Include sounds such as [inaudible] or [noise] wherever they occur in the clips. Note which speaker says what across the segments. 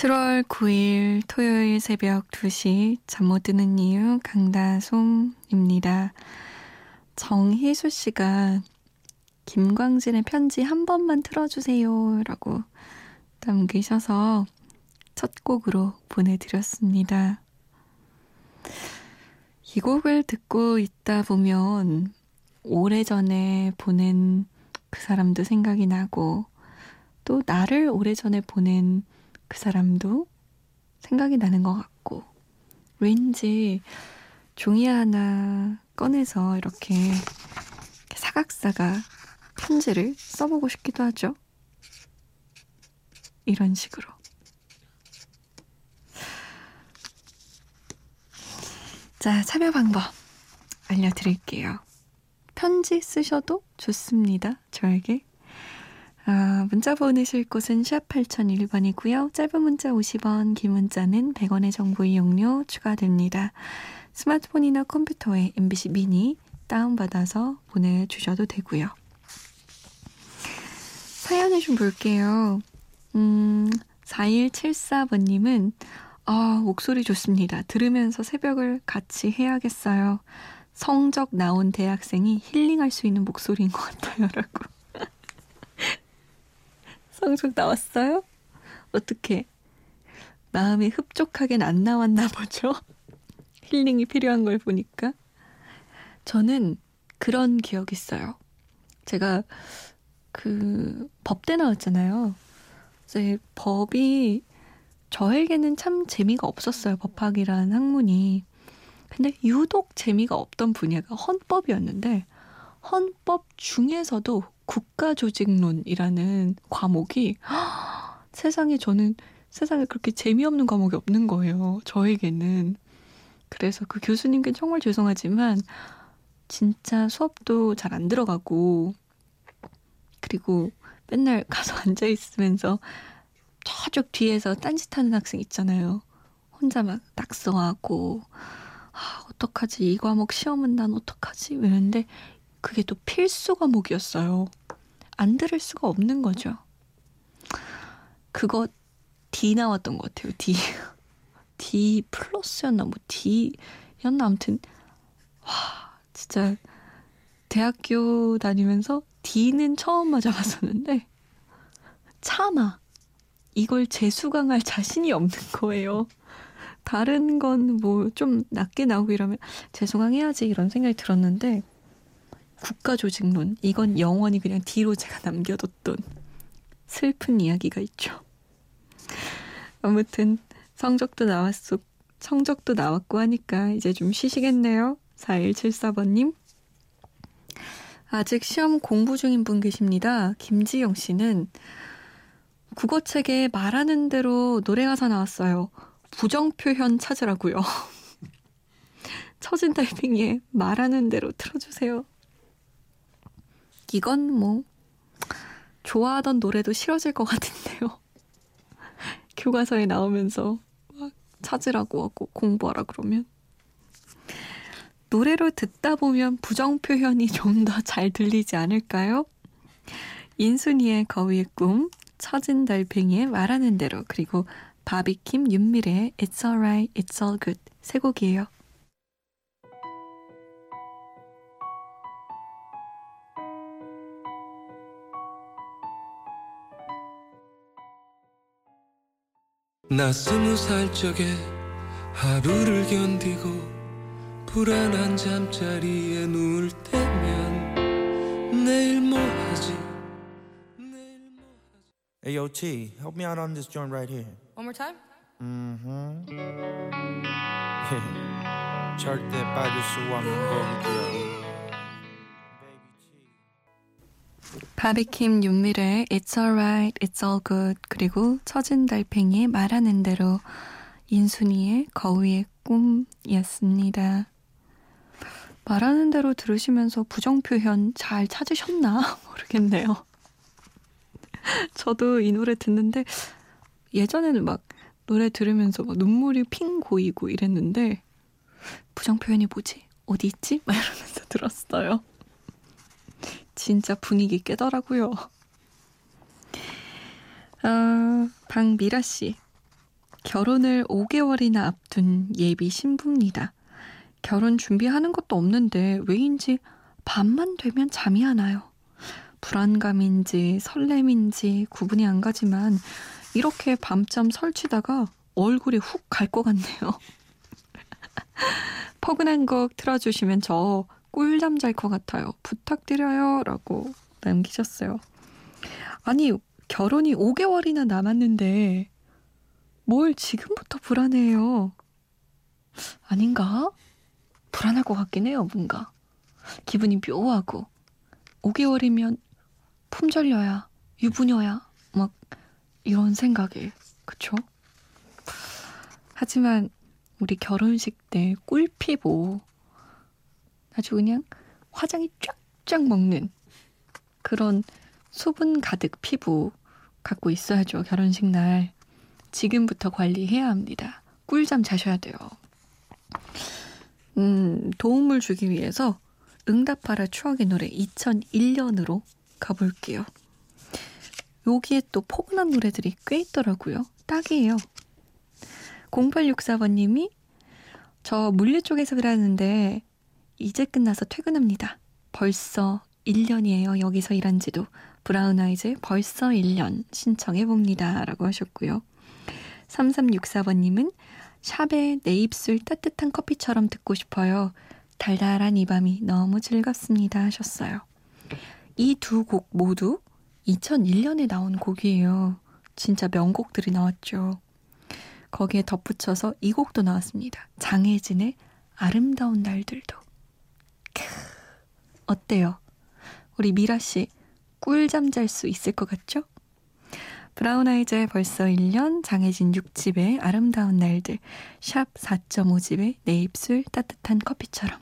Speaker 1: (7월 9일) 토요일 새벽 (2시) 잠 못 드는 이유 강다솜입니다 정희수 씨가 김광진의 편지 한 번만 틀어주세요 라고 남기셔서 첫 곡으로 보내드렸습니다. 이 곡을 듣고 있다 보면 오래전에 보낸 그 사람도 생각이 나고 또 나를 오래전에 보낸 그 사람도 생각이 나는 것 같고 왠지 종이 하나 꺼내서 이렇게 사각사각 편지를 써보고 싶기도 하죠. 이런 식으로. 자, 참여 방법 알려드릴게요. 편지 쓰셔도 좋습니다. 저에게. 아, 문자 보내실 곳은 샵 8001번이고요. 짧은 문자 50원, 긴 문자는 100원의 정보 이용료 추가됩니다. 스마트폰이나 컴퓨터에 MBC 미니 다운받아서 보내주셔도 되고요. 사연을 좀 볼게요. 음, 4174번님은 아, 목소리 좋습니다. 들으면서 새벽을 같이 해야겠어요. 성적 나온 대학생이 힐링할 수 있는 목소리인 것 같아요. 라고. 성적 나왔어요? 어떻게? 마음이 흡족하긴 안 나왔나 보죠? [laughs] 힐링이 필요한 걸 보니까. 저는 그런 기억이 있어요. 제가 그 법대 나왔잖아요. 이제 법이 저에게는 참 재미가 없었어요. 법학이라는 학문이. 근데 유독 재미가 없던 분야가 헌법이었는데 헌법 중에서도 국가조직론이라는 과목이 [gasps] 세상에 저는 세상에 그렇게 재미없는 과목이 없는 거예요. 저에게는. 그래서 그 교수님께 정말 죄송하지만 진짜 수업도 잘 안 들어가고 그리고 맨날 가서 [laughs] 앉아 있으면서 저쪽 뒤에서 딴짓하는 학생 있잖아요. 혼자 막 낙서하고 아, 어떡하지 이 과목 시험은 난 어떡하지 이러는데 그게 또 필수 과목이었어요. 안 들을 수가 없는 거죠. 그거 D 나왔던 것 같아요. D D 플러스였나 뭐 D였나 아무튼 와 진짜 대학교 다니면서 D는 처음 맞아봤었는데 차마 이걸 재수강할 자신이 없는 거예요. 다른 건 뭐 좀 낮게 나오고 이러면 재수강해야지 이런 생각이 들었는데 국가조직론 이건 영원히 그냥 뒤로 제가 남겨뒀던 슬픈 이야기가 있죠. 아무튼 성적도 나왔어 성적도 나왔고 하니까 이제 좀 쉬시겠네요. 4174번님. 아직 시험 공부 중인 분 계십니다. 김지영 씨는 국어책에 말하는 대로 노래가사 나왔어요. 부정표현 찾으라고요. [laughs] 처진 달팽이에 말하는 대로 틀어주세요. 이건 뭐 좋아하던 노래도 싫어질 것 같은데요. [laughs] 교과서에 나오면서 막 찾으라고 하고 공부하라 그러면 노래로 듣다 보면 부정 표현이 좀 더 잘 들리지 않을까요? 인순이의 거위의 꿈, 처진 달팽이의 말하는 대로 그리고 바비킴 윤미래의 It's Alright, It's All Good 세 곡이에요. 나 스무 살 적에 하루를 견디고 불안한 잠자리에 누울 때면 내일 뭐 하지
Speaker 2: Hey, yo, T, help me out on this joint right here.
Speaker 3: One more time?
Speaker 2: Mm-hmm. 절대 빠질 수 없는 곡이야.
Speaker 1: 바비킴 윤미래의 It's alright, it's all good 그리고 처진 달팽이의 말하는 대로 인순이의 거위의 꿈이었습니다. 말하는 대로 들으시면서 부정 표현 잘 찾으셨나 [laughs] 모르겠네요. 저도 이 노래 듣는데 예전에는 막 노래 들으면서 막 눈물이 핑 고이고 이랬는데 부정 표현이 뭐지? 어디 있지? 막 이러면서 들었어요. 진짜 분위기 깨더라고요. 아, 방미라 씨. 결혼을 5개월이나 앞둔 예비 신부입니다. 결혼 준비하는 것도 없는데 왜인지 밤만 되면 잠이 안 와요. 불안감인지 설렘인지 구분이 안 가지만 이렇게 밤잠 설치다가 얼굴이 훅 갈 것 같네요. [laughs] 포근한 곡 틀어주시면 저 꿀잠 잘 것 같아요. 부탁드려요. 라고 남기셨어요. 아니, 결혼이 5개월이나 남았는데 뭘 지금부터 불안해요. 아닌가? 불안할 것 같긴 해요, 뭔가. 기분이 묘하고. 5개월이면 품절녀야, 유부녀야, 막 이런 생각에. 그쵸? 하지만 우리 결혼식 때 꿀피부 아주 그냥 화장이 쫙쫙 먹는 그런 수분 가득 피부 갖고 있어야죠. 결혼식 날. 지금부터 관리해야 합니다. 꿀잠 자셔야 돼요. 음, 도움을 주기 위해서 응답하라 추억의 노래 2001년으로 가볼게요. 여기에 또 포근한 노래들이 꽤 있더라고요. 딱이에요. 0864번님이 저 물류 쪽에서 일하는데 이제 끝나서 퇴근합니다. 벌써 1년이에요. 여기서 일한 지도. 브라운 아이즈 벌써 1년 신청해 봅니다. 라고 하셨고요. 3364번님은 샵에 내 입술 따뜻한 커피처럼 듣고 싶어요. 달달한 이 밤이 너무 즐겁습니다. 하셨어요. 이 두 곡 모두 2001년에 나온 곡이에요. 진짜 명곡들이 나왔죠. 거기에 덧붙여서 이 곡도 나왔습니다. 장혜진의 아름다운 날들도. 크, 어때요? 우리 미라 씨 꿀잠 잘 수 있을 것 같죠? 브라운 아이즈의 벌써 1년, 장혜진 6집의 아름다운 날들, 샵 4.5집의 내 입술 따뜻한 커피처럼.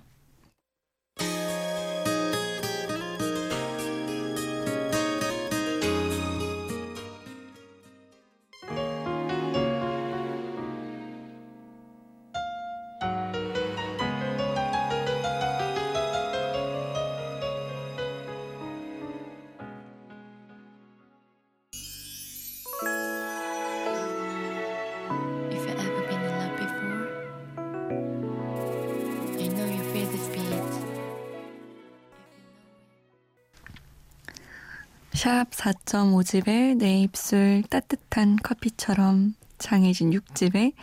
Speaker 1: 샵 4.5집의 내 입술 따뜻한 커피처럼 장혜진 6집의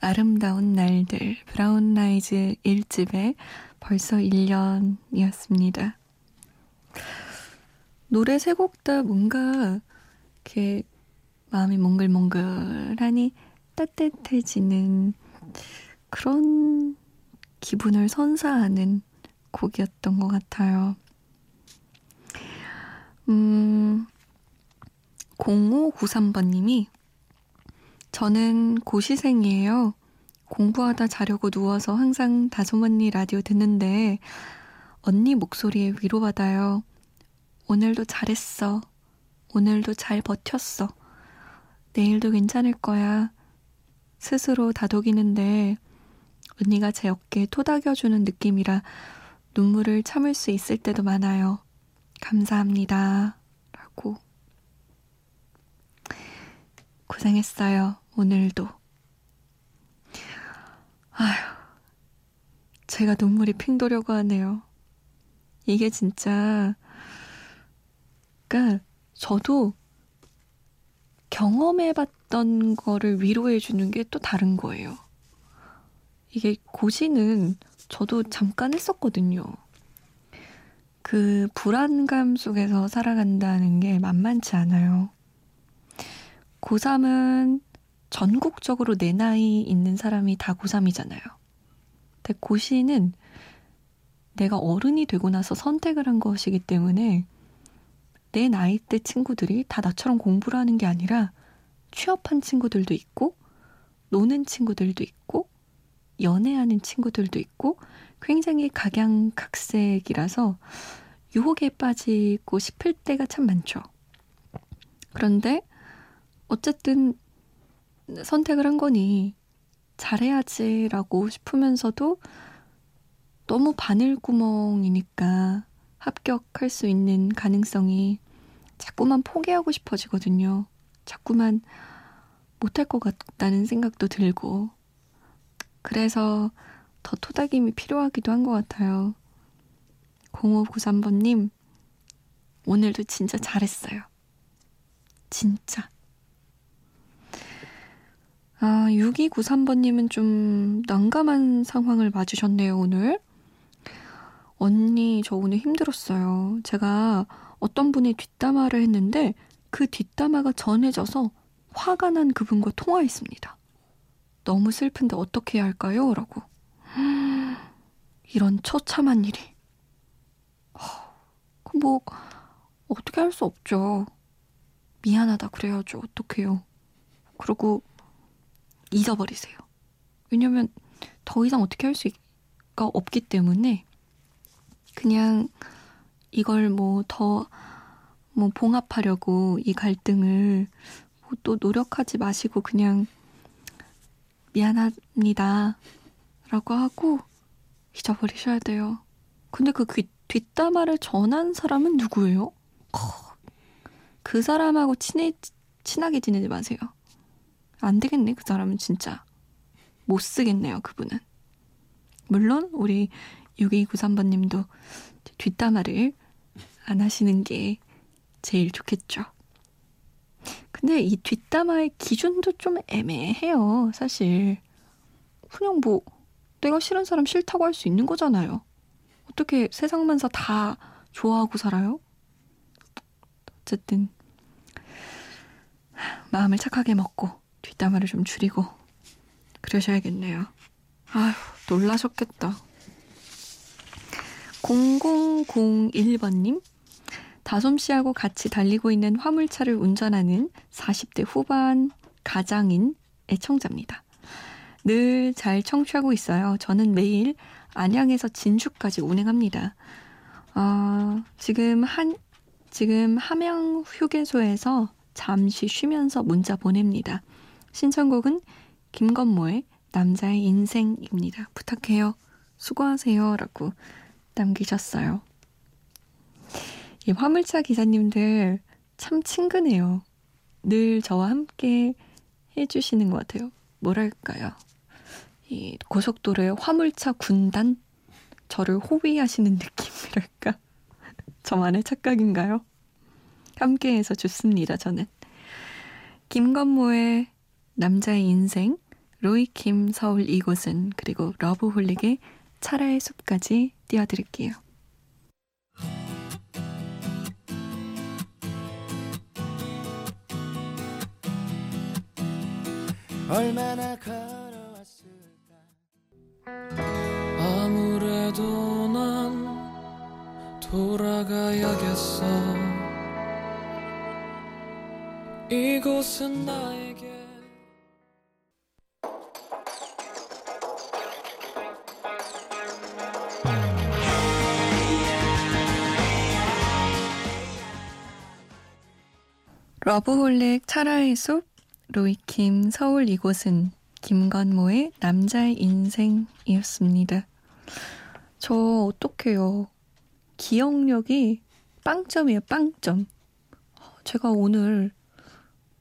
Speaker 1: 아름다운 날들 브라운 아이즈 1집의 벌써 1년이었습니다. 노래 세 곡 다 뭔가 이렇게 마음이 몽글몽글하니 따뜻해지는 그런 기분을 선사하는 곡이었던 것 같아요. 음, 0593번님이 저는 고시생이에요. 공부하다 자려고 누워서 항상 다솜 언니 라디오 듣는데 언니 목소리에 위로받아요. 오늘도 잘했어. 오늘도 잘 버텼어. 내일도 괜찮을 거야. 스스로 다독이는데 언니가 제 어깨에 토닥여주는 느낌이라 눈물을 참을 수 있을 때도 많아요. 감사합니다. 라고. 고생했어요. 오늘도. 아휴. 제가 눈물이 핑 도려고 하네요. 이게 진짜, 그니까, 저도 경험해봤던 거를 위로해주는 게 또 다른 거예요. 이게 고시는 저도 잠깐 했었거든요. 그 불안감 속에서 살아간다는 게 만만치 않아요. 고3은 전국적으로 내 나이 있는 사람이 다 고3이잖아요. 근데 고시는 내가 어른이 되고 나서 선택을 한 것이기 때문에 내 나이 때 친구들이 다 나처럼 공부를 하는 게 아니라 취업한 친구들도 있고, 노는 친구들도 있고, 연애하는 친구들도 있고, 굉장히 각양각색이라서 유혹에 빠지고 싶을 때가 참 많죠. 그런데 어쨌든 선택을 한 거니 잘해야지라고 싶으면서도 너무 바늘구멍이니까 합격할 수 있는 가능성이 자꾸만 포기하고 싶어지거든요. 자꾸만 못할 것 같다는 생각도 들고. 그래서 더 토닥임이 필요하기도 한 것 같아요. 0593번님, 오늘도 진짜 잘했어요. 진짜. 아, 6293번님은 좀 난감한 상황을 맞으셨네요, 오늘. 언니, 저 오늘 힘들었어요. 제가 어떤 분의 뒷담화를 했는데 그 뒷담화가 전해져서 화가 난 그분과 통화했습니다. 너무 슬픈데 어떻게 해야 할까요? 라고. 이런 처참한 일이. 뭐, 어떻게 할 수 없죠. 미안하다 그래야죠. 어떡해요. 그리고 잊어버리세요. 왜냐면 더 이상 어떻게 할 수가 없기 때문에 그냥 이걸 뭐더뭐 봉합하려고 이 갈등을 뭐 또 노력하지 마시고 그냥 미안합니다. 라고 하고 잊어버리셔야 돼요. 근데 그 귀, 뒷담화를 전한 사람은 누구예요? 그 사람하고 친해, 친하게 지내지 마세요. 안 되겠네, 그 사람은 진짜. 못 쓰겠네요, 그분은. 물론, 우리 6293번님도 뒷담화를 안 하시는 게 제일 좋겠죠. 근데 이 뒷담화의 기준도 좀 애매해요, 사실. 그냥 뭐, 내가 싫은 사람 싫다고 할 수 있는 거잖아요. 어떻게 세상만사 다 좋아하고 살아요? 어쨌든, 마음을 착하게 먹고, 뒷담화를 좀 줄이고, 그러셔야겠네요. 아휴, 놀라셨겠다. 0001번님, 다솜 씨하고 같이 달리고 있는 화물차를 운전하는 40대 후반 가장인 애청자입니다. 늘 잘 청취하고 있어요. 저는 매일 안양에서 진주까지 운행합니다. 어, 지금 한, 지금 함양 휴게소에서 잠시 쉬면서 문자 보냅니다. 신청곡은 김건모의 남자의 인생입니다. 부탁해요. 수고하세요. 라고 남기셨어요. 이 화물차 기사님들 참 친근해요. 늘 저와 함께 해주시는 것 같아요. 뭐랄까요. 이 고속도로의 화물차 군단? 저를 호위하시는 느낌이랄까? [laughs] 저만의 착각인가요? 함께해서 좋습니다, 저는. 김건모의 남자의 인생, 로이킴 서울 이곳은, 그리고 러브홀릭의 차라의 숲까지 띄워드릴게요.
Speaker 2: 얼마나 걸어왔을까
Speaker 4: 아무래도 난 돌아가야겠어 이곳은 나에
Speaker 1: 러브홀릭 차라의 숲, 로이킴 서울 이곳은 김건모의 남자의 인생이었습니다. 저 어떡해요. 기억력이 빵점이에요, 빵점. 제가 오늘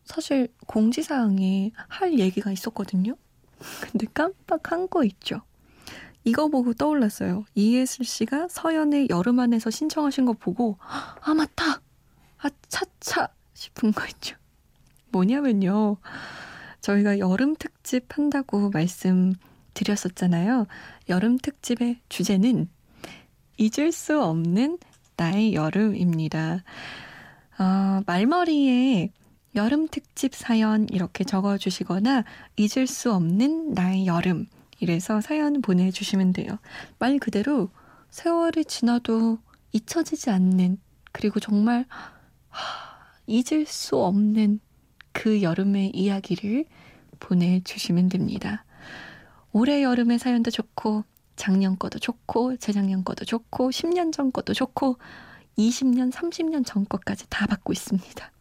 Speaker 1: 사실 공지사항에 할 얘기가 있었거든요. 근데 깜빡한 거 있죠. 이거 보고 떠올랐어요. 이예슬 씨가 서연의 여름 안에서 신청하신 거 보고 아 맞다. 아 차차 싶은 거 있죠. 뭐냐면요. 저희가 여름 특집 한다고 말씀드렸었잖아요. 여름 특집의 주제는 잊을 수 없는 나의 여름입니다. 어, 말머리에 여름 특집 사연 이렇게 적어주시거나 잊을 수 없는 나의 여름 이래서 사연 보내주시면 돼요. 말 그대로 세월이 지나도 잊혀지지 않는 그리고 정말 하, 잊을 수 없는 그 여름의 이야기를 보내주시면 됩니다. 올해 여름의 사연도 좋고, 작년 거도 좋고, 재작년 거도 좋고, 10년 전 거도 좋고, 20년, 30년 전 것까지 다 받고 있습니다.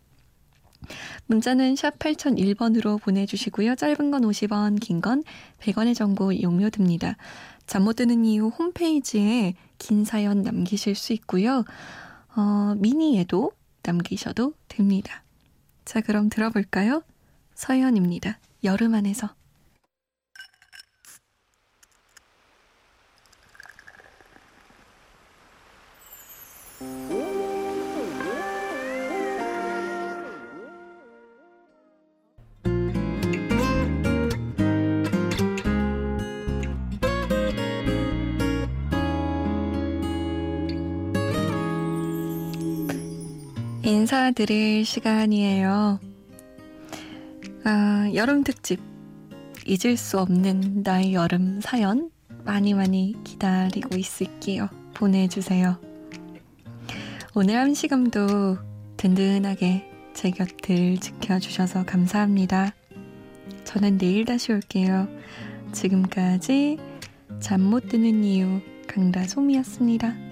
Speaker 1: 문자는 샵 8001번으로 보내주시고요. 짧은 건 50원, 긴 건 100원의 정보 이용료 듭니다. 잠 못 드는 이유 홈페이지에 긴 사연 남기실 수 있고요. 어, 미니에도 남기셔도 됩니다. 자, 그럼 들어볼까요? 서연입니다. 여름 안에서. 인사드릴 시간이에요. 아, 여름 특집. 잊을 수 없는 나의 여름 사연 많이 많이 기다리고 있을게요. 보내주세요. 오늘 한 시간도 든든하게 제 곁을 지켜주셔서 감사합니다. 저는 내일 다시 올게요. 지금까지 잠 못 드는 이유 강다솜이었습니다.